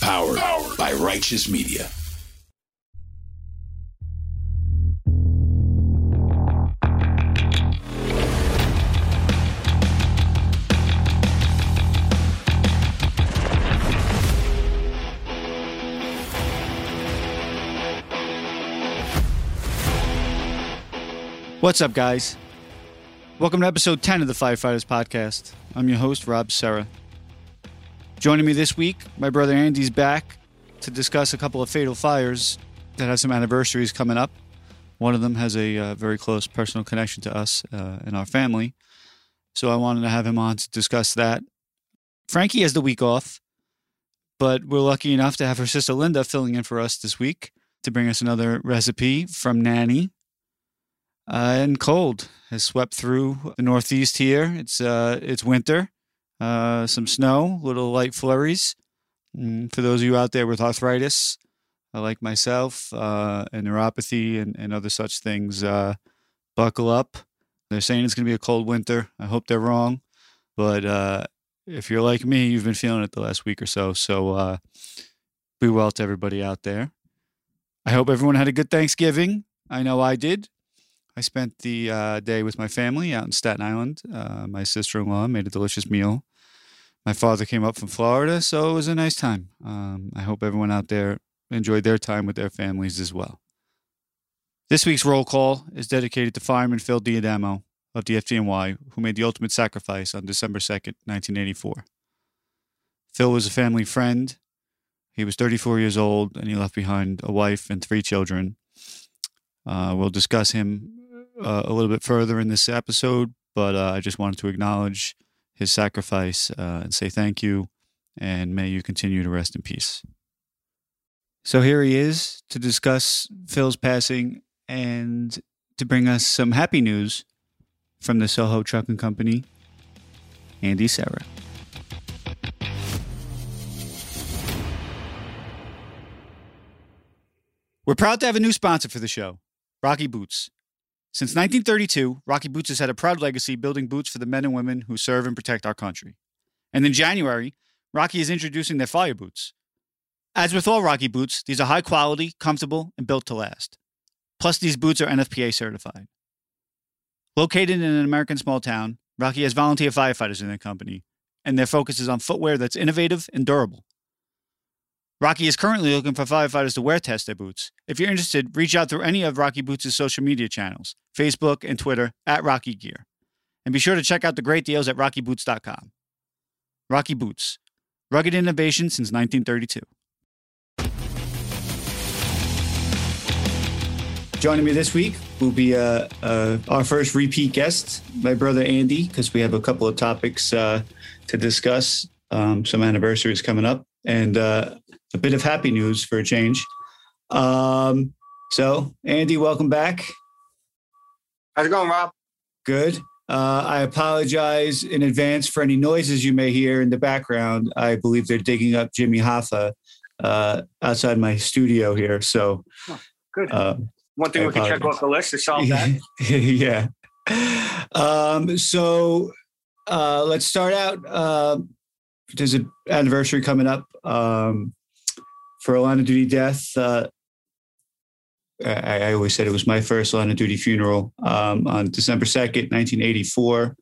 Powered, by Righteous Media. What's up, guys? Welcome to episode 10 of the Firefighters Podcast. I'm your host, Rob Serra. Joining me this week, my brother Andy's back to discuss a couple of fatal fires that have some anniversaries coming up. One of them has a uh, very close personal connection to us uh, and our family. So I wanted to have him on to discuss that. Frankie has the week off, but we're lucky enough to have her sister Linda filling in for us this week to bring us another recipe from Nanny. Uh, and cold has swept through the Northeast here. It's uh, it's winter, uh, some snow, little light flurries. Mm, for those of you out there with arthritis, like myself, uh, and neuropathy and, and other such things, uh, buckle up. They're saying it's going to be a cold winter. I hope they're wrong. But uh, if you're like me, you've been feeling it the last week or so. So uh, be well to everybody out there. I hope everyone had a good Thanksgiving. I know I did. I spent the uh, day with my family out in Staten Island. Uh, my sister in law made a delicious meal my father came up from Florida, so it was a nice time. Um, I hope everyone out there enjoyed their time with their families as well. This week's roll call is dedicated to fireman Phil D'Adamo of the FDNY, who made the ultimate sacrifice on December 2nd, 1984. Phil was a family friend. He was 34 years old and he left behind a wife and three children. Uh, we'll discuss him uh, a little bit further in this episode, but uh, I just wanted to acknowledge his sacrifice uh, and say thank you, and may you continue to rest in peace. So here he is to discuss Phil's passing and to bring us some happy news from the Soho Trucking Company, Andy Serra. We're proud to have a new sponsor for the show, Rocky Boots. Since 1932, Rocky Boots has had a proud legacy building boots for the men and women who serve and protect our country. And in January, Rocky is introducing their fire boots. As with all Rocky boots, these are high quality, comfortable, and built to last. Plus, these boots are NFPA certified. Located in an American small town, Rocky has volunteer firefighters in their company, and their focus is on footwear that's innovative and durable. Rocky is currently looking for firefighters to wear test their boots. If you're interested, reach out through any of Rocky Boots' social media channels Facebook and Twitter at Rocky Gear. And be sure to check out the great deals at rockyboots.com. Rocky Boots, rugged innovation since 1932. Joining me this week will be uh, uh, our first repeat guest, my brother Andy, because we have a couple of topics uh, to discuss. Um, some anniversaries coming up, and uh, a bit of happy news for a change. Um, so, Andy, welcome back. How's it going, Rob? Good. Uh, I apologize in advance for any noises you may hear in the background. I believe they're digging up Jimmy Hoffa uh, outside my studio here. So, oh, good. Uh, One thing I we apologize. can check off the list is solve that. yeah. Um, so, uh, let's start out. Uh, there's an anniversary coming up. Um, for a line of duty death. Uh, I, I, always said it was my first line of duty funeral um, on December 2nd, 1984.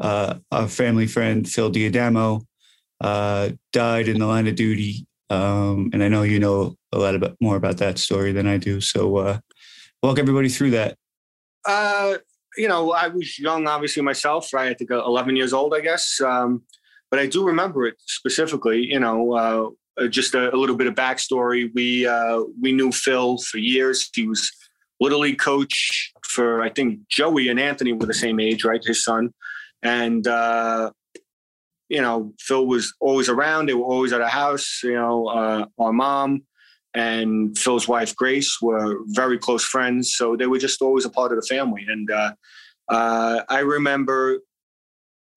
Uh, a family friend, Phil D'Adamo, uh, died in the line of duty. Um, and I know you know a lot about, more about that story than I do. So uh, walk everybody through that. Uh, you know, I was young, obviously myself, right? I think 11 years old, I guess. Um, but I do remember it specifically. You know, uh, just a, a, little bit of backstory. We uh, we knew Phil for years. He was little league coach for I think Joey and Anthony were the same age, right? His son, and uh, you know, Phil was always around. They were always at our house. You know, uh, our mom and Phil's wife Grace were very close friends, so they were just always a part of the family. And uh, I remember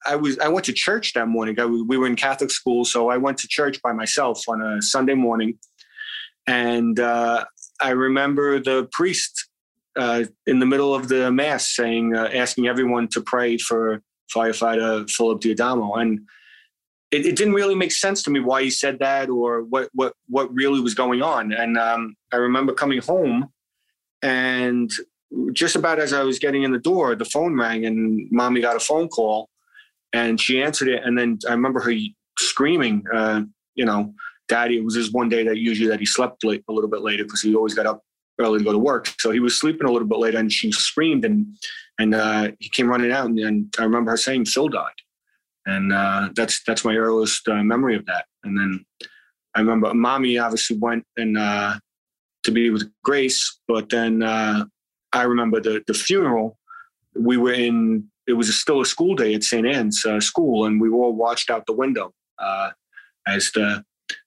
I was I went to church that morning. I, we were in Catholic school, so I went to church by myself on a Sunday morning, and uh, I remember the priest uh, in the middle of the mass saying, uh, asking everyone to pray for firefighter Philip D'Adamo, and it, it, didn't really make sense to me why he said that or what what what really was going on. And um, I remember coming home, and just about as I was getting in the door, the phone rang, and mommy got a phone call, and she answered it. And then I remember her screaming, uh, you know, "Daddy!" It was just one day that usually that he slept late, a little bit later because he always got up early to go to work. So he was sleeping a little bit later, and she screamed, and and uh, he came running out, and, and I remember her saying, "Phil died." and uh, that's that's my earliest uh, memory of that. And then I remember mommy obviously went and uh, to be with Grace, but then uh, I remember the the funeral. We were in. It was still a school day at St. Anne's uh, school, and we all watched out the window uh, as the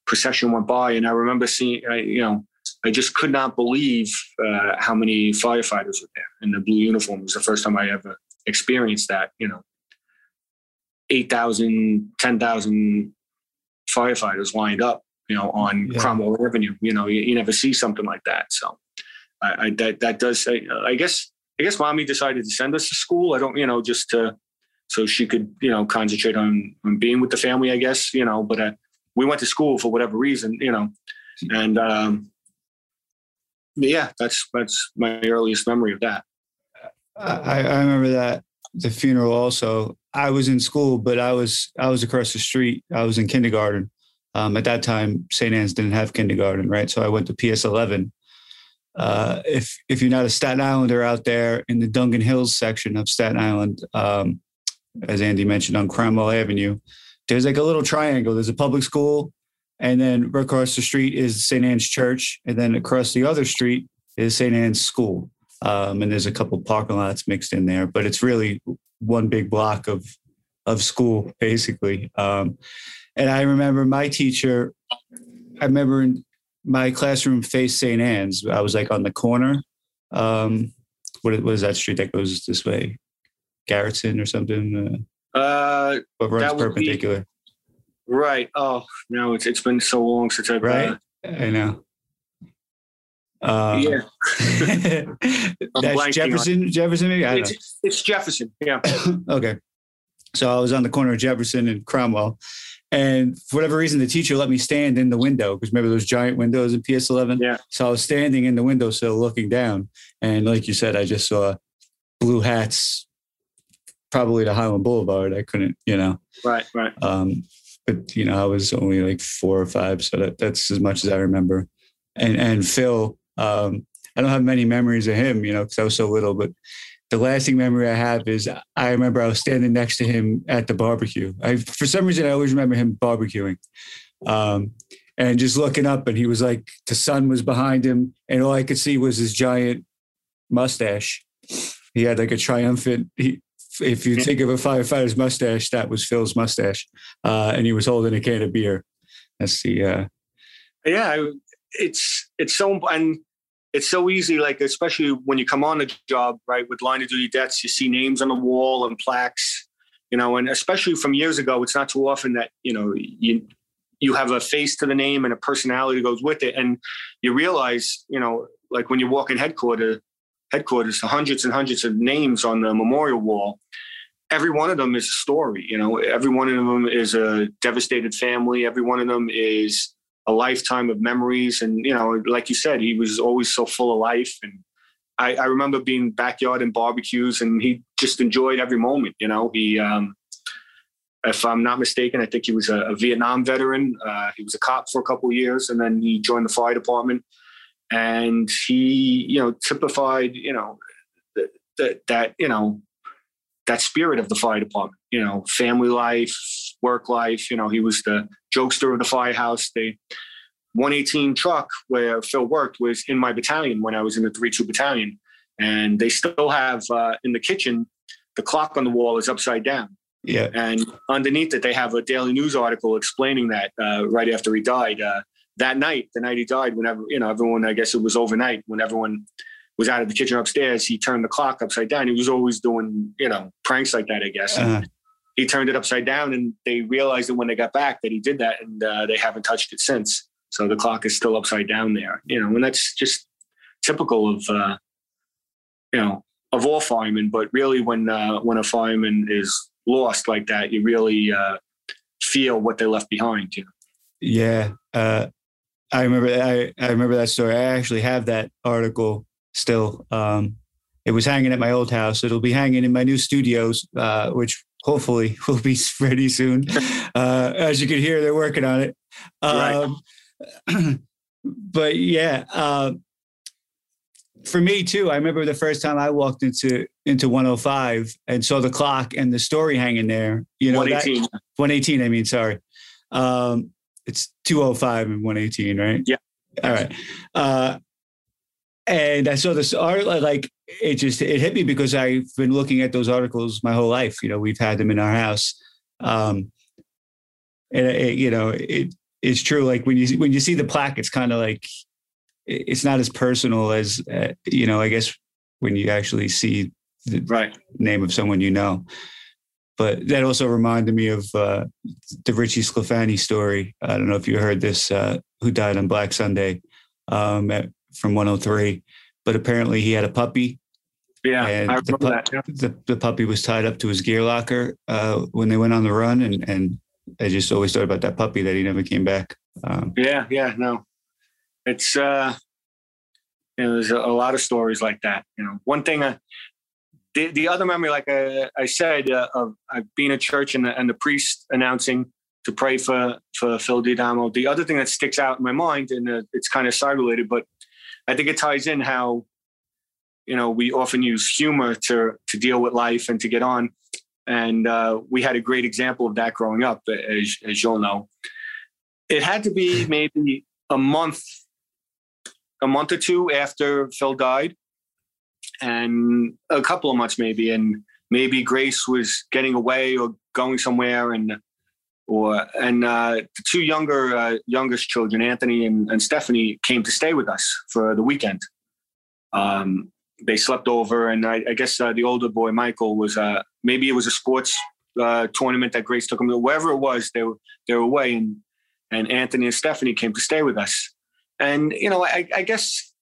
procession went by. And I remember seeing, I, you know, I just could not believe how many firefighters were there in the blue uniform. It was the first time I ever experienced that. You know, 8,000, 10,000 firefighters lined up, you know, on yeah. Cromwell Avenue. You know, you, you, never see something like that. So I, I that, that does say, I guess, I guess mommy decided to send us to school. I don't, you know, just to, so she could, you know, concentrate on, on being with the family, I guess, you know, but uh, we went to school for whatever reason, you know, and, um, yeah, that's, that's my earliest memory of that. I, I remember that the funeral also. I was in school, but I was I was across the street. I was in kindergarten. Um, at that time, St. Anne's didn't have kindergarten, right? So I went to PS 11. Uh, if if you're not a Staten Islander out there in the Dungan Hills section of Staten Island, um, as Andy mentioned on Cromwell Avenue, there's like a little triangle. There's a public school, and then right across the street is St. Anne's Church, and then across the other street is St. Anne's School. Um, and there's a couple parking lots mixed in there, but it's really one big block of of school basically. Um, and I remember my teacher. I remember in my classroom faced St. Anne's. I was like on the corner. Um, what, is that street that goes this way? Garretson or something? Uh, uh what runs perpendicular? Be, right. Oh no, it's it's been so long since I've right. Uh, I know. Uh, yeah. that's Jefferson. Jefferson, maybe. I it's, it's Jefferson. Yeah. okay. So I was on the corner of Jefferson and Cromwell, and for whatever reason, the teacher let me stand in the window because remember those giant windows in PS11. Yeah. So I was standing in the window, windowsill looking down, and like you said, I just saw blue hats, probably to Highland Boulevard. I couldn't, you know. Right. Right. Um, but you know, I was only like four or five, so that, that's as much as I remember. And and Phil, um, I don't have many memories of him, you know, because I was so little. But the lasting memory I have is I remember I was standing next to him at the barbecue. I, for some reason, I always remember him barbecuing. Um, and just looking up, and he was like, the sun was behind him, and all I could see was his giant mustache. He had like a triumphant. He, if you think of a firefighter's mustache, that was Phil's mustache, uh, and he was holding a can of beer. That's the. Uh, yeah, it's it's so and it's so easy, like especially when you come on the job, right, with line of duty deaths, you see names on the wall and plaques, you know, and especially from years ago, it's not too often that you know you you have a face to the name and a personality goes with it, and you realize, you know, like when you walk in headquarters, headquarters, hundreds and hundreds of names on the memorial wall. Every one of them is a story, you know. Every one of them is a devastated family. Every one of them is a lifetime of memories. And, you know, like you said, he was always so full of life. And I, I remember being backyard and barbecues and he just enjoyed every moment, you know, he, um, if I'm not mistaken, I think he was a, a Vietnam veteran. Uh, he was a cop for a couple years, and then he joined the fire department. And he, you know, typified, you know, that that you know that spirit of the fire department. You know, family life, work life. You know, he was the jokester of the firehouse. The 118 truck where Phil worked was in my battalion when I was in the 3 2 battalion. And they still have uh, in the kitchen, the clock on the wall is upside down. Yeah. And underneath it, they have a daily news article explaining that uh, right after he died. Uh, that night, the night he died, whenever, you know, everyone, I guess it was overnight, when everyone was out of the kitchen upstairs, he turned the clock upside down. He was always doing, you know, pranks like that, I guess. Uh-huh. He turned it upside down and they realized that when they got back that he did that and uh, they haven't touched it since. So the clock is still upside down there, you know, and that's just typical of, uh, you know, of all firemen, but really when, uh, when a fireman is lost like that, you really, uh, feel what they left behind, you know? Yeah. Uh, I remember I, I remember that story. I actually have that article still. Um, it was hanging at my old house. It'll be hanging in my new studios, uh, which hopefully will be ready soon. Uh, as you can hear, they're working on it. Um, right. but yeah, uh, for me too. I remember the first time I walked into into 105 and saw the clock and the story hanging there. You know, 118. That, 118. I mean, sorry. Um, it's 205 and 118, right? Yeah. All right. Uh, and I saw this art like it just it hit me because I've been looking at those articles my whole life. You know, we've had them in our house, um, and it, you know, it it's true. Like when you when you see the plaque, it's kind of like it's not as personal as uh, you know. I guess when you actually see the right. name of someone you know. But that also reminded me of uh, the Richie Sclafani story. I don't know if you heard this, uh, who died on Black Sunday um, at, from 103. But apparently he had a puppy. Yeah, I remember the, pu- that. Yeah. the, the puppy was tied up to his gear locker uh, when they went on the run. And, and I just always thought about that puppy that he never came back. Um, Yeah, yeah, no. It's uh you know, there's a, a lot of stories like that. You know, one thing uh, the, the other memory, like I, I said, uh, of uh, being at church and the, and the priest announcing to pray for for Phil D'Adamo. The other thing that sticks out in my mind, and uh, it's kind of side related, but I think it ties in how you know we often use humor to to deal with life and to get on. And uh, we had a great example of that growing up, as, as you'll know. It had to be maybe a month, a month or two after Phil died, and a couple of months maybe, and maybe Grace was getting away or going somewhere, and or and uh, the two younger uh, youngest children, Anthony and, and Stephanie, came to stay with us for the weekend. Um, they slept over, and I, I guess uh, the older boy Michael was uh, maybe it was a sports uh, tournament that Grace took him to. Wherever it was, they were they were away, and and Anthony and Stephanie came to stay with us. And you know, I, I guess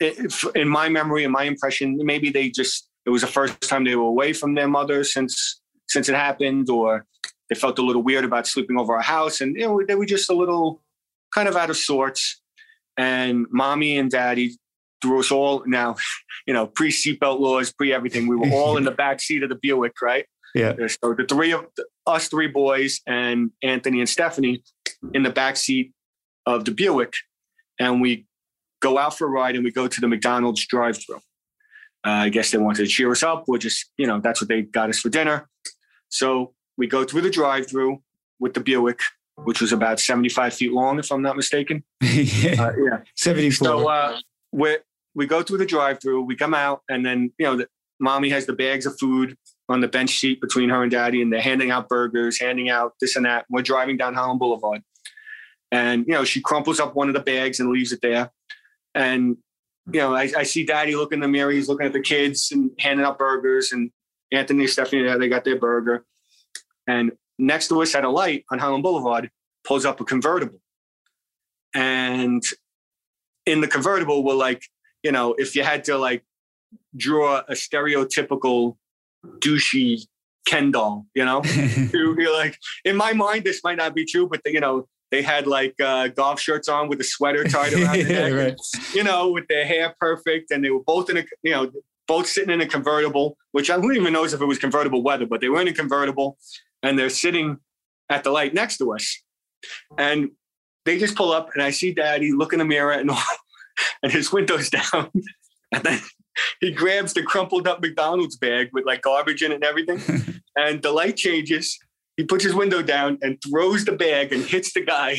it, in my memory and my impression, maybe they just it was the first time they were away from their mother since since it happened, or they felt a little weird about sleeping over our house, and you know, they were just a little kind of out of sorts. And mommy and daddy threw us all now, you know, pre seatbelt laws, pre everything. We were all in the back seat of the Buick, right? yeah. So the three of us three boys and Anthony and Stephanie in the back seat of the Buick, and we go out for a ride and we go to the McDonald's drive-through. Uh, I guess they wanted to cheer us up. We're just, you know, that's what they got us for dinner. So we go through the drive-through with the Buick, which was about 75 feet long, if I'm not mistaken. yeah. Uh, yeah. 74. So uh, we we go through the drive-through, we come out, and then you know, the, mommy has the bags of food on the bench seat between her and daddy, and they're handing out burgers, handing out this and that. We're driving down Holland Boulevard, and you know, she crumples up one of the bags and leaves it there. And you know, I, I see daddy looking in the mirror, he's looking at the kids and handing out burgers, and Anthony and Stephanie, they got their burger. And next to us at a light on Highland Boulevard pulls up a convertible. And in the convertible, we're like, you know, if you had to like draw a stereotypical douchey Ken doll, you know, you're like, in my mind, this might not be true, but you know, they had like uh, golf shirts on with a sweater tied around their neck, yeah, right. you know, with their hair perfect, and they were both in a, you know, both sitting in a convertible, which I don't even know if it was convertible weather, but they were in a convertible, and they're sitting at the light next to us, and they just pull up, and I see Daddy look in the mirror, and and his window's down, and then he grabs the crumpled up McDonald's bag with like garbage in it and everything, and the light changes. He puts his window down and throws the bag and hits the guy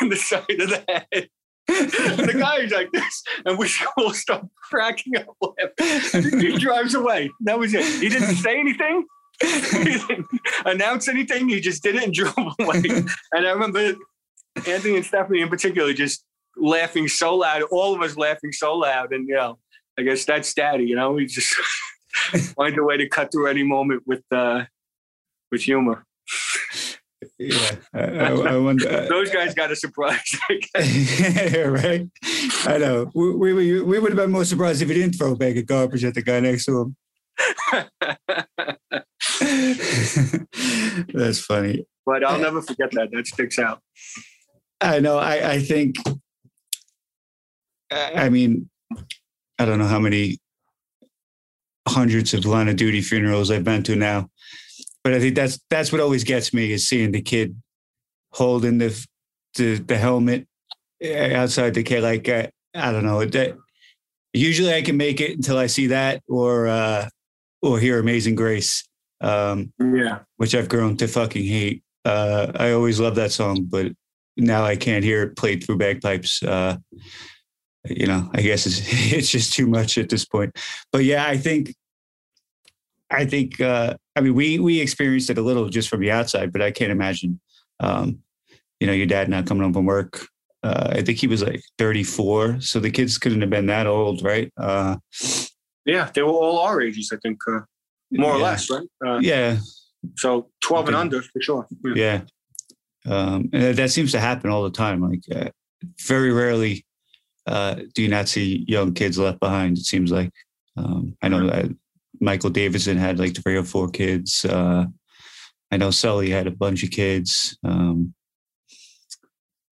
in the side of the head. and the guy is like this, and we all start cracking up. laughing. he drives away. That was it. He didn't say anything. He didn't announce anything. He just did it and drove away. and I remember Anthony and Stephanie in particular just laughing so loud, all of us laughing so loud. And, you know, I guess that's daddy, you know, he just find a way to cut through any moment with, uh, with humor. Yeah, I, I, I wonder. uh, Those guys got a surprise. yeah, right. I know. We, we, we would have been more surprised if he didn't throw a bag of garbage at the guy next to him. That's funny. but I'll never forget that. That sticks out. I know. I, I think, I mean, I don't know how many hundreds of line of duty funerals I've been to now, but I think that's that's what always gets me is seeing the kid holding the the, the helmet eh, outside the kid. Like I, I don't know. That usually I can make it until I see that or uh, or hear Amazing Grace, um, Yeah. which I've grown to fucking hate. Uh, I always love that song, but now I can't hear it played through bagpipes. Uh, you know, I guess it's it's just too much at this point. But yeah, I think I think uh, I mean we we experienced it a little just from the outside, but I can't imagine. Um, you know, your dad not coming home from work. Uh, I think he was like 34, so the kids couldn't have been that old, right? Uh, Yeah. They were all our ages, I think, uh, more or less, right? Uh, yeah, So 12 and under for sure. Yeah. yeah. Um, and that- that seems to happen all the time. Like uh, very rarely uh, do you not see young kids left behind. It seems like um, I know that Michael Davidson had like three or four kids. Uh, I know Sully had a bunch of kids. Um,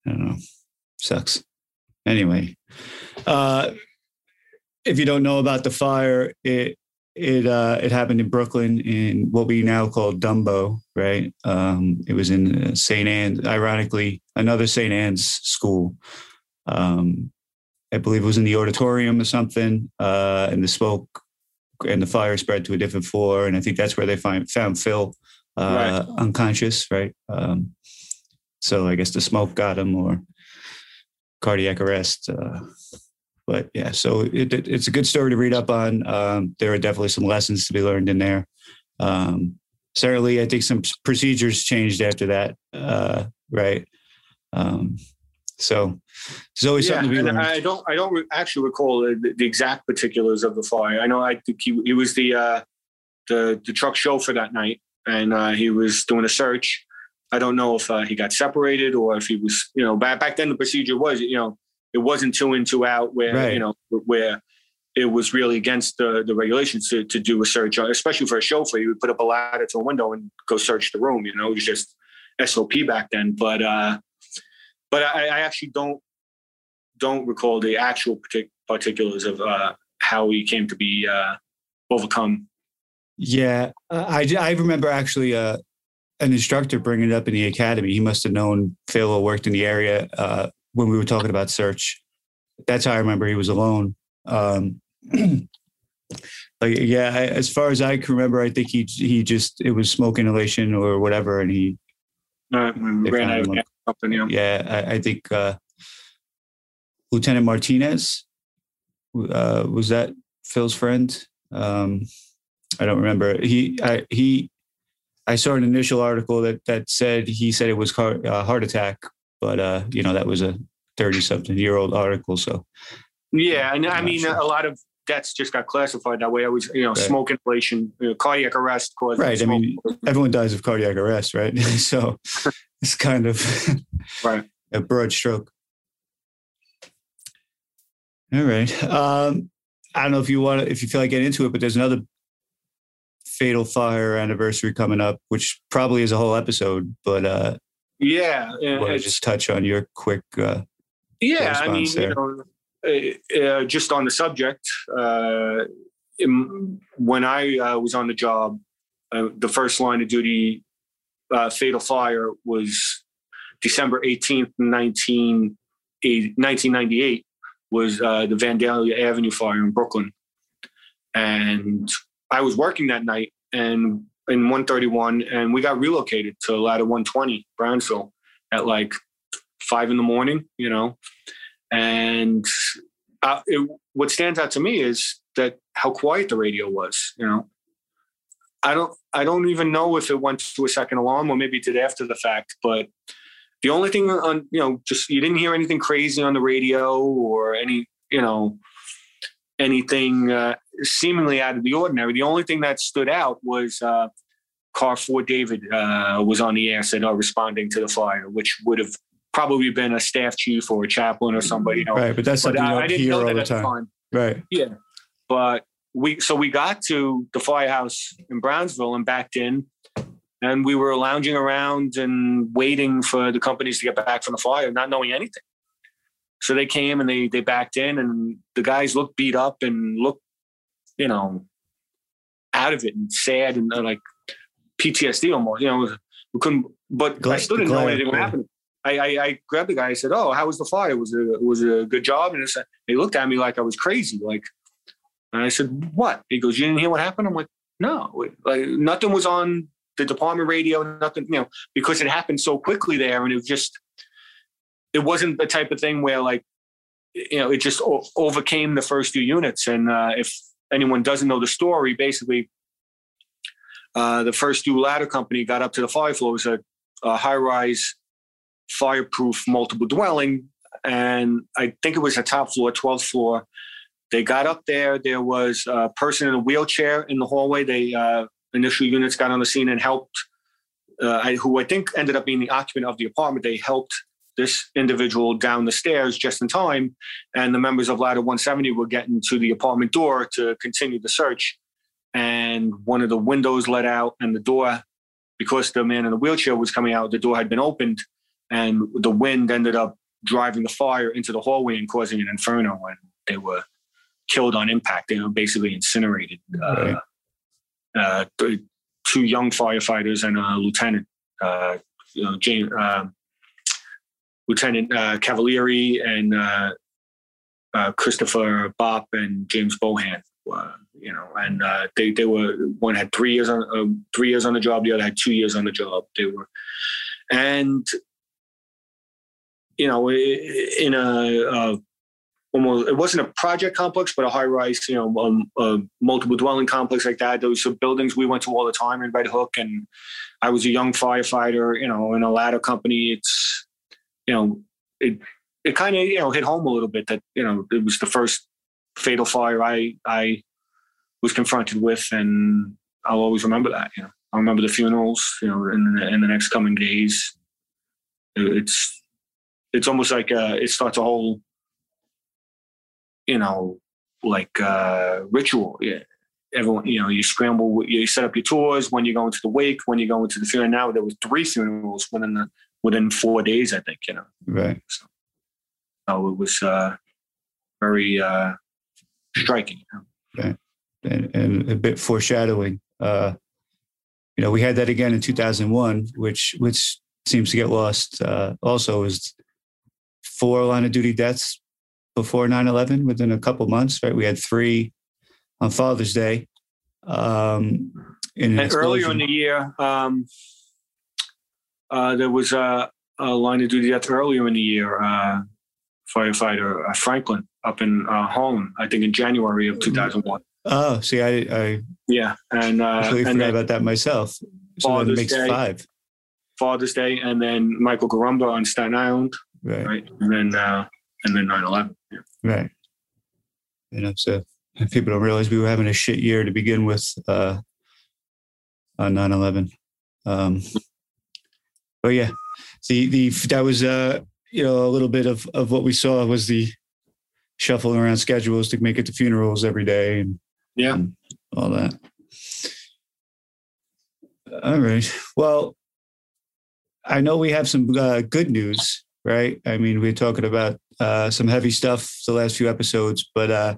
I don't know. Sucks. Anyway, uh, if you don't know about the fire, it it uh, it happened in Brooklyn in what we now call Dumbo, right? Um, it was in St. Anne's, ironically, another St. Anne's school. Um, I believe it was in the auditorium or something, uh, and the smoke and the fire spread to a different floor, and I think that's where they find, found Phil uh, unconscious, right? Um, so I guess the smoke got him, or cardiac arrest. Uh, but yeah, so it, it, it's a good story to read up on. Um, there are definitely some lessons to be learned in there. Um, certainly, I think some procedures changed after that, uh, right? Um, so there's always Yeah, something to be learned. I don't. I don't re- actually recall the, the exact particulars of the fire. I know. I think he, he was the uh, the the truck chauffeur that night, and uh, he was doing a search. I don't know if uh, he got separated or if he was, you know, back back then the procedure was, you know, it wasn't two in two out where Right. you know where it was really against the the regulations to to do a search, especially for a chauffeur. You would put up a ladder to a window and go search the room. You know, it was just SOP back then. But uh, but I, I actually don't don't recall the actual partic- particulars of uh, how he came to be uh, overcome. Yeah, uh, I I remember actually uh, an instructor bringing it up in the academy. He must have known Phil or worked in the area uh, when we were talking about search. That's how I remember he was alone. Um, like yeah, I, as far as I can remember, I think he he just it was smoke inhalation or whatever, and he Uh, we ran out of him. gas something, you yeah, I, I think uh, Lieutenant Martinez uh, was that Phil's friend. Um, I don't remember. He I, he I saw an initial article that that said he said it was heart, uh, heart attack, but uh, you know that was a thirty something year old article. So Yeah, and I mean, sure. a lot of deaths just got classified that way. I was, you know, Right. smoke inhalation, you know, cardiac arrest caused Right, I mean, everyone dies of cardiac arrest, right? so it's kind of Right. a broad stroke. All right. Um, I don't know if you want to, if you feel like getting into it, but there's another fatal fire anniversary coming up, which probably is a whole episode. But uh, yeah, want to just touch on your quick. Uh, Yeah, I mean, response you know, uh, uh, just on the subject, uh, in- when I uh, was on the job, uh, the first line of duty uh, fatal fire was December 18th, 19, 1998, was uh, the Vandalia Avenue fire in Brooklyn. And I was working that night and in 131, and we got relocated to ladder 120, Brownsville, at like five in the morning, you know. And uh, it, what stands out to me is that how quiet the radio was, you know. I don't I don't even know if it went to a second alarm or maybe it did after the fact, but the only thing on you know just you didn't hear anything crazy on the radio or any you know anything uh, seemingly out of the ordinary. The only thing that stood out was uh, Car four David uh, was on the air said uh, responding to the fire, which would have probably been a staff chief or a chaplain or somebody. You know. Right, but that's something but, you don't hear all the time. time. Right. Yeah, but we so we got to the firehouse in Brownsville and backed in, and we were lounging around and waiting for the companies to get back from the fire, not knowing anything. So they came and they they backed in, and the guys looked beat up and looked, you know, out of it and sad and uh, like PTSD almost. You know, we couldn't. But I still didn't know anything was happening. I, I, I, grabbed the guy. I said, "Oh, how was the fire? Was it was it a good job?" And he looked at me like I was crazy. Like, and I said, "What?" He goes, "You didn't hear what happened?" I'm like, "No, like nothing was on the department radio. Nothing, you know, because it happened so quickly there, and it just it wasn't the type of thing where like you know it just o- overcame the first two units. And uh, if anyone doesn't know the story, basically, uh, the first two ladder company got up to the fire floor. It was a, a high rise, fireproof, multiple dwelling, and I think it was a top floor, 12th floor. They got up there. There was a person in a wheelchair in the hallway. They uh, initial units got on the scene and helped. Uh, who I think ended up being the occupant of the apartment. They helped this individual down the stairs just in time, and the members of Ladder 170 were getting to the apartment door to continue the search. And one of the windows let out, and the door, because the man in the wheelchair was coming out, the door had been opened, and the wind ended up driving the fire into the hallway and causing an inferno. And they were killed on impact. They were basically incinerated. Right. Uh, uh, two young firefighters and a lieutenant, uh, you know, James, um, Lieutenant uh, Cavalieri and uh, uh, Christopher Bopp and James Bohan. Uh, you know, and uh, they they were one had three years on uh, three years on the job, the other had two years on the job. They were, and you know, in a, almost it wasn't a project complex, but a high rise, you know, um, a multiple dwelling complex like that. Those are buildings we went to all the time in Red Hook, and I was a young firefighter, you know, in a ladder company. It's you know, it it kind of you know hit home a little bit that you know it was the first fatal fire I I was confronted with, and I'll always remember that. You know, I remember the funerals. You know, in the, in the next coming days, it's it's almost like uh, it starts a whole you know like uh, ritual. Yeah. Everyone, you know, you scramble, you set up your tours when you go into the wake, when you go into the funeral. Now there was three funerals within the within four days, I think, you know. Right. So, so it was uh, very uh, striking. You know? Right. And, and, a bit foreshadowing. Uh, you know, we had that again in 2001, which which seems to get lost. Uh, also, is four line of duty deaths before 9/11 within a couple months. Right, we had three on Father's Day. Um, in and earlier in the year, um, uh, there was a, a, line of duty death earlier in the year, uh, firefighter uh, Franklin up in uh, Holland, I think in January of 2001. Oh, see, I, I yeah, and uh, I and forgot about that myself. So Father's makes Day, five. Father's Day, and then Michael Garumba on Staten Island, right? right? And then uh, and then 9/11. Yeah. Right. You know, so people don't realize we were having a shit year to begin with uh, on 9/11. Um, but yeah, the the that was uh you know a little bit of of what we saw was the shuffling around schedules to make it to funerals every day and yeah and all that. All right. Well, I know we have some uh, good news, right? I mean, we're talking about uh, some heavy stuff the last few episodes, but uh,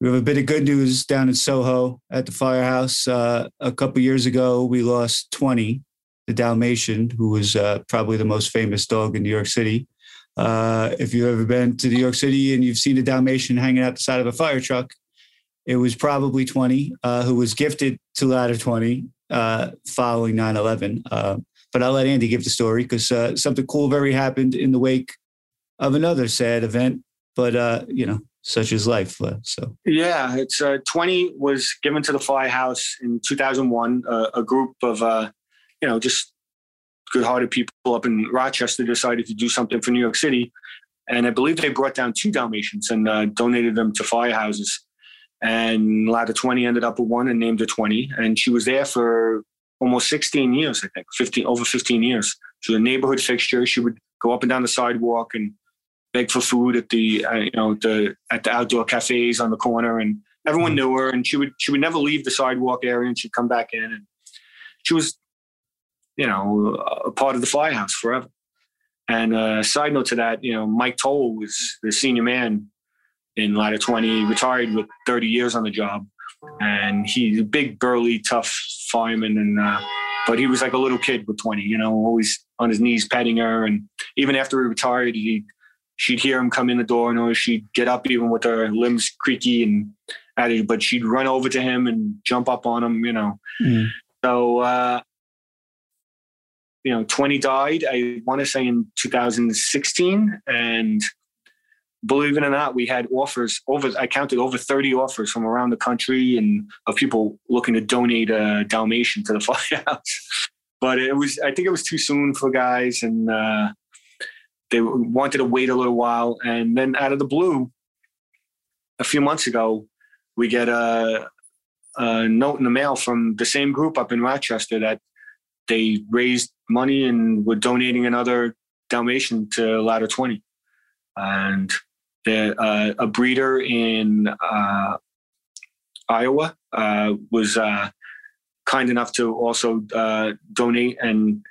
we have a bit of good news down in Soho at the firehouse. Uh, a couple years ago, we lost 20 the Dalmatian, who was uh, probably the most famous dog in New York City. Uh, if you've ever been to New York City and you've seen a Dalmatian hanging out the side of a fire truck, it was probably 20, uh, who was gifted to Ladder 20 uh, following 9 11. Uh, but I'll let Andy give the story because uh, something cool very happened in the wake of another sad event. But, you know, such is life. So yeah, it's uh, 20 was given to the Firehouse in 2001. Uh, a group of uh, you know just good-hearted people up in Rochester decided to do something for New York City, and I believe they brought down two Dalmatians and uh, donated them to firehouses. And Ladder 20 ended up with one and named her 20, and she was there for almost 16 years, I think, 15 over 15 years. She was a neighborhood fixture. She would go up and down the sidewalk and beg for food at the uh, you know the at the outdoor cafes on the corner, and everyone knew her. And she would she would never leave the sidewalk area, and she'd come back in, and she was you know a part of the firehouse forever. And uh, side note to that, you know, Mike Toll was the senior man in Ladder 20, retired with 30 years on the job. And he's a big, burly, tough fireman. And, uh, but he was like a little kid with 20, you know, always on his knees petting her. And even after he retired, he she'd hear him come in the door and always she'd get up even with her limbs creaky and attitude, but she'd run over to him and jump up on him, you know. Mm. So, uh, you know, 20 died, I want to say in 2016. And believe it or not, we had offers over, I counted over 30 offers from around the country and of people looking to donate a Dalmatian to the firehouse. but it was, I think it was too soon for guys. And, uh, they wanted to wait a little while. And then out of the blue, a few months ago, we get a, a note in the mail from the same group up in Rochester that they raised money and were donating another Dalmatian to Ladder 20. And uh, a breeder in uh, Iowa uh, was uh, kind enough to also uh, donate and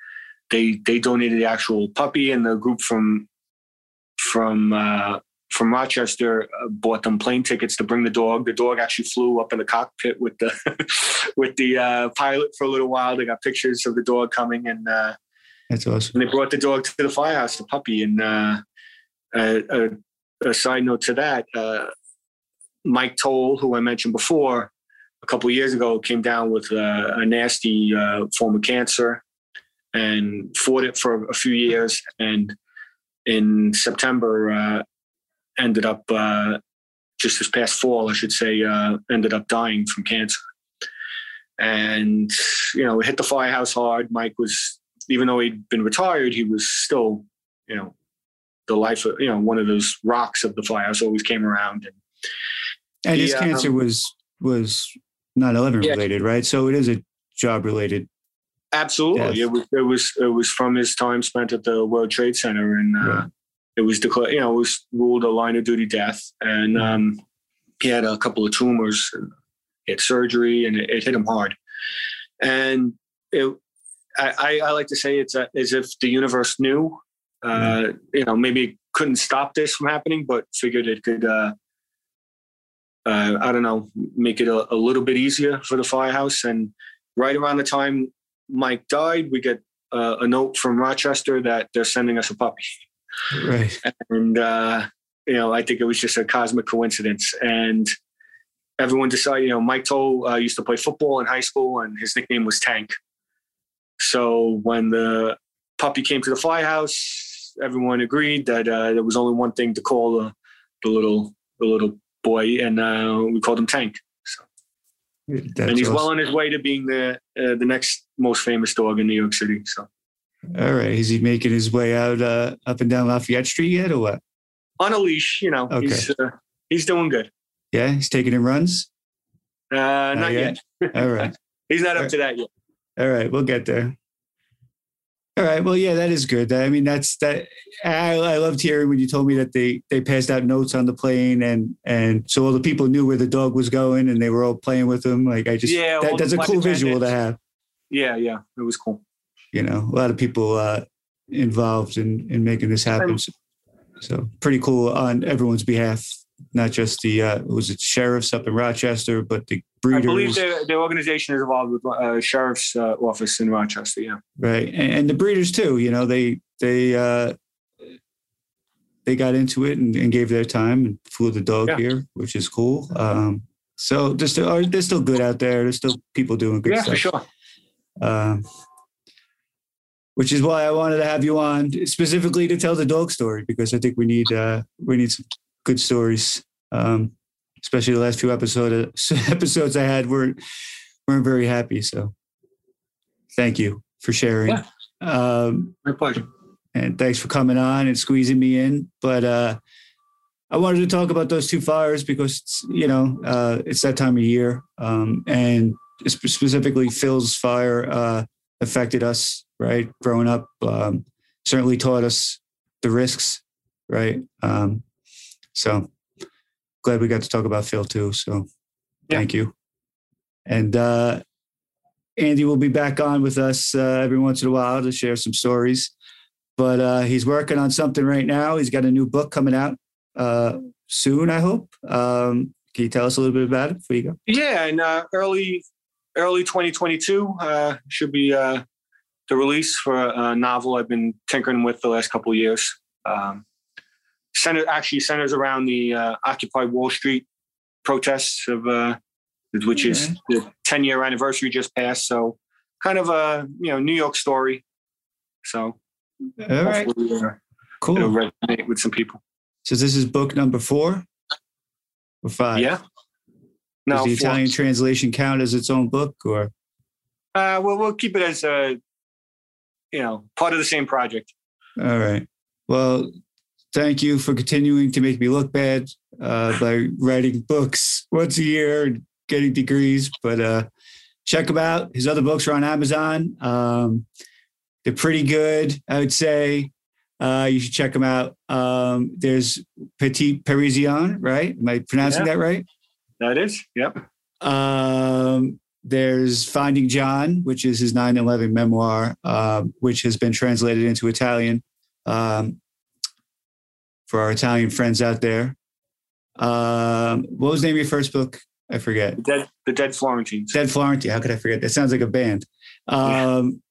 they they donated the actual puppy, and the group from from uh, from Rochester uh, bought them plane tickets to bring the dog. The dog actually flew up in the cockpit with the with the uh, pilot for a little while. They got pictures of the dog coming, and uh, that's awesome. And they brought the dog to the firehouse, the puppy. And uh, a, a, side note to that, uh, Mike Toll, who I mentioned before, a couple years ago, came down with a nasty form of cancer and fought it for a few years. And in September, uh, ended up uh, just this past fall, I should say, uh, ended up dying from cancer. And you know, it hit the firehouse hard. Mike was, even though he'd been retired, he was still, you know, the life of you know one of those rocks of the firehouse. Always came around, and, and his cancer um, was was not 11 yeah. related, right? So it is a job related Absolutely, yes. it was it was it was from his time spent at the World Trade Center, and uh. It was declared, you know, it was ruled a line of duty death, and um, he had a couple of tumors, and he had surgery, and it, it hit him hard, and it. I, I, like to say it's a, as if the universe knew, uh, mm. you know, maybe couldn't stop this from happening, but figured it could, uh, uh, I don't know, make it a, a, little bit easier for the firehouse. And right around the time Mike died, we get uh, a note from Rochester that they're sending us a puppy. Right. And, uh, you know, I think it was just a cosmic coincidence. And everyone decided, you know, Mike Toll uh, used to play football in high school and his nickname was Tank. So when the puppy came to the firehouse, everyone agreed that uh, there was only one thing to call the, the little the little boy, and uh, we called him Tank. That's and he's awesome. well on his way to being the uh, the next most famous dog in New York City. So, all right, is he making his way out uh, up and down Lafayette Street yet, or what? On a leash, you know. Okay. He's uh, he's doing good. Yeah, he's taking in runs. Uh, not, not yet. yet. all right. he's not up to that yet. All right, we'll get there. All right. Well, yeah, that is good. I mean, that's that. I, I loved hearing when you told me that they they passed out notes on the plane, and and so all the people knew where the dog was going, and they were all playing with him. Like I just yeah, that, that's a cool visual to have. Yeah, yeah, it was cool. You know, a lot of people uh, involved in in making this happen. So, so pretty cool on everyone's behalf not just the uh, was it sheriffs up in Rochester, but the breeders. I believe the, the organization is involved with uh, sheriff's uh, office in Rochester. Yeah, right, and, and, the breeders too. You know, they they uh, they got into it and, and, gave their time and flew the dog yeah. here, which is cool. Um, so they're still they're still good out there. There's still people doing good yeah, stuff. for sure. Um, which is why I wanted to have you on specifically to tell the dog story because I think we need uh, we need some good stories Um, especially the last few episodes episodes I had weren't weren't very happy. So thank you for sharing. Yeah. Um, My pleasure. and thanks for coming on and squeezing me in. But uh, I wanted to talk about those two fires because it's, you know uh, it's that time of year, um, and specifically Phil's fire uh, affected us. Right, growing up, um, certainly taught us the risks. Right, um, so glad we got to talk about Phil too. So Yeah. thank you. And uh, Andy will be back on with us uh, every once in a while to share some stories but uh, he's working on something right now. He's got a new book coming out uh, soon, I hope. Um, can you tell us a little bit about it before you go? Yeah, and uh, early early 2022 uh, should be uh, the release for a novel I've been tinkering with the last couple of years. Um, center actually centers around the uh, Occupy Wall Street protests of uh, which is the 10 year anniversary just passed. So kind of a you know New York story. So All right, uh, it'll cool. resonate with some people. So this is book number four or five? Yeah. Does the four. Italian translation count as its own book, or Uh, well, we'll keep it as a, you know, part of the same project. all right? Well, thank you for continuing to make me look bad uh, by writing books once a year and getting degrees. But uh, check him out. His other books are on Amazon. Um, they're pretty good, I would say. Uh, you should check them out. Um, there's Petit Parisien, right? Am I pronouncing Yeah. that right? That is, yep. Um, there's Finding John, which is his 9 11 memoir, um, which has been translated into Italian um, for our Italian friends out there. Um, what was the name of your first book? I forget. The dead, the dead Florentines. Dead Florentine. How could I forget? That sounds like a band. Um,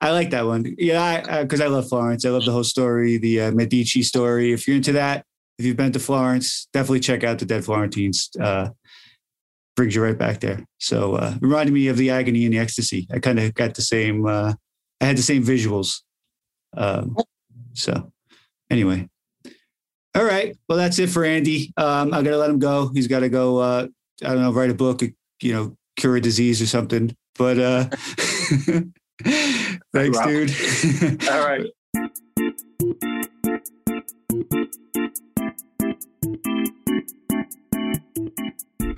I like that one. Yeah, because I, love Florence. I love the whole story, the uh, Medici story. If you're into that, if you've been to Florence, definitely check out the Dead Florentines. Uh, brings you right back there. So uh, reminded me of the agony and the ecstasy. I kind of got the same. Uh, I had the same visuals. Um, so anyway, all right. Well, that's it for Andy. Um, I gotta let him go. He's got to go. Uh, I don't know, write a book. You know, cure a disease or something. But uh, thanks, dude. All right.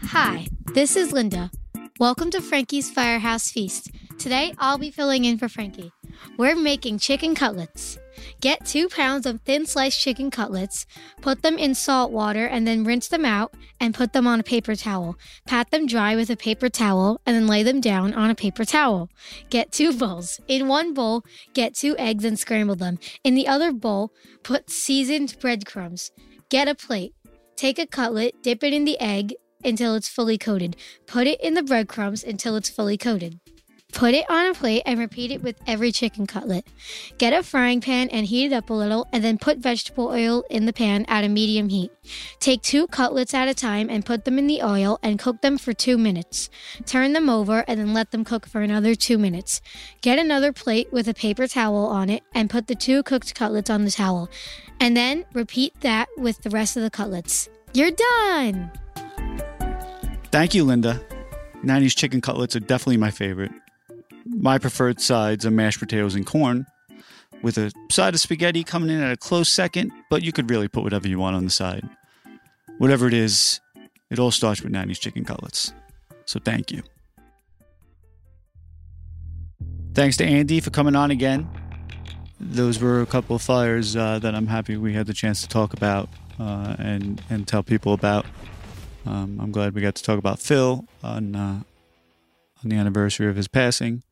Hi, this is Linda. Welcome to Frankie's Firehouse Feast. Today I'll be filling in for Frankie. We're making chicken cutlets. Get two pounds of thin sliced chicken cutlets, put them in salt water, and then rinse them out and put them on a paper towel. Pat them dry with a paper towel and then lay them down on a paper towel. Get two bowls. In one bowl, get two eggs and scramble them. In the other bowl, put seasoned breadcrumbs. Get a plate. Take a cutlet, dip it in the egg until it's fully coated. Put it in the breadcrumbs until it's fully coated. Put it on a plate and repeat it with every chicken cutlet. Get a frying pan and heat it up a little, and then put vegetable oil in the pan at a medium heat. Take two cutlets at a time and put them in the oil and cook them for two minutes. Turn them over and then let them cook for another two minutes. Get another plate with a paper towel on it and put the two cooked cutlets on the towel. And then repeat that with the rest of the cutlets. You're done! Thank you, Linda. 90s chicken cutlets are definitely my favorite. My preferred sides are mashed potatoes and corn, with a side of spaghetti coming in at a close second, but you could really put whatever you want on the side. Whatever it is, it all starts with 90s chicken cutlets. So thank you. Thanks to Andy for coming on again. Those were a couple of fires uh, that I'm happy we had the chance to talk about uh, and and tell people about. Um, I'm glad we got to talk about Phil on uh, on the anniversary of his passing,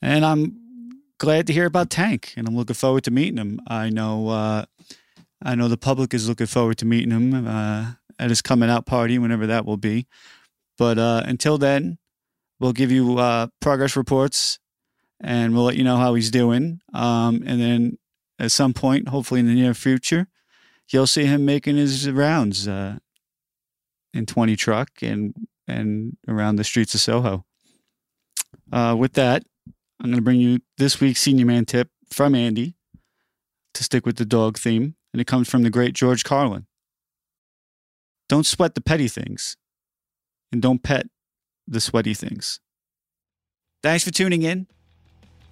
and I'm glad to hear about Tank, and I'm looking forward to meeting him. I know uh, I know the public is looking forward to meeting him uh, at his coming out party, whenever that will be. But uh, until then, we'll give you uh, progress reports, and we'll let you know how he's doing. Um, and then at some point, hopefully in the near future, you'll see him making his rounds. Uh, in 20 truck and and around the streets of Soho. Uh, with that, I'm going to bring you this week's senior man tip from Andy to stick with the dog theme, and it comes from the great George Carlin. Don't sweat the petty things, and don't pet the sweaty things. Thanks for tuning in.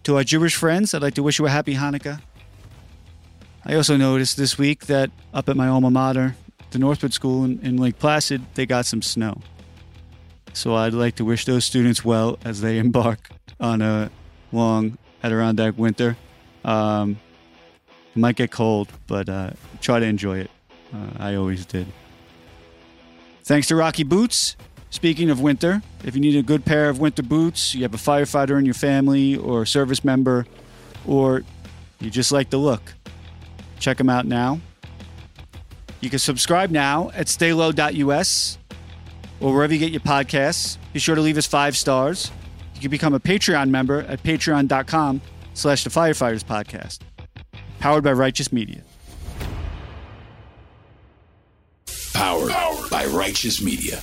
To our Jewish friends, I'd like to wish you a happy Hanukkah. I also noticed this week that up at my alma mater, the Northwood School in, in Lake Placid, they got some snow. So I'd like to wish those students well as they embark on a long Adirondack winter. Um, it might get cold, but uh, try to enjoy it. Uh, I always did. Thanks to Rocky Boots. Speaking of winter, if you need a good pair of winter boots, you have a firefighter in your family or a service member, or you just like the look, check them out now. You can subscribe now at staylow.us or wherever you get your podcasts. Be sure to leave us five stars. You can become a Patreon member at patreon.com slash the firefighters podcast. Powered by Righteous Media. Powered by Righteous Media.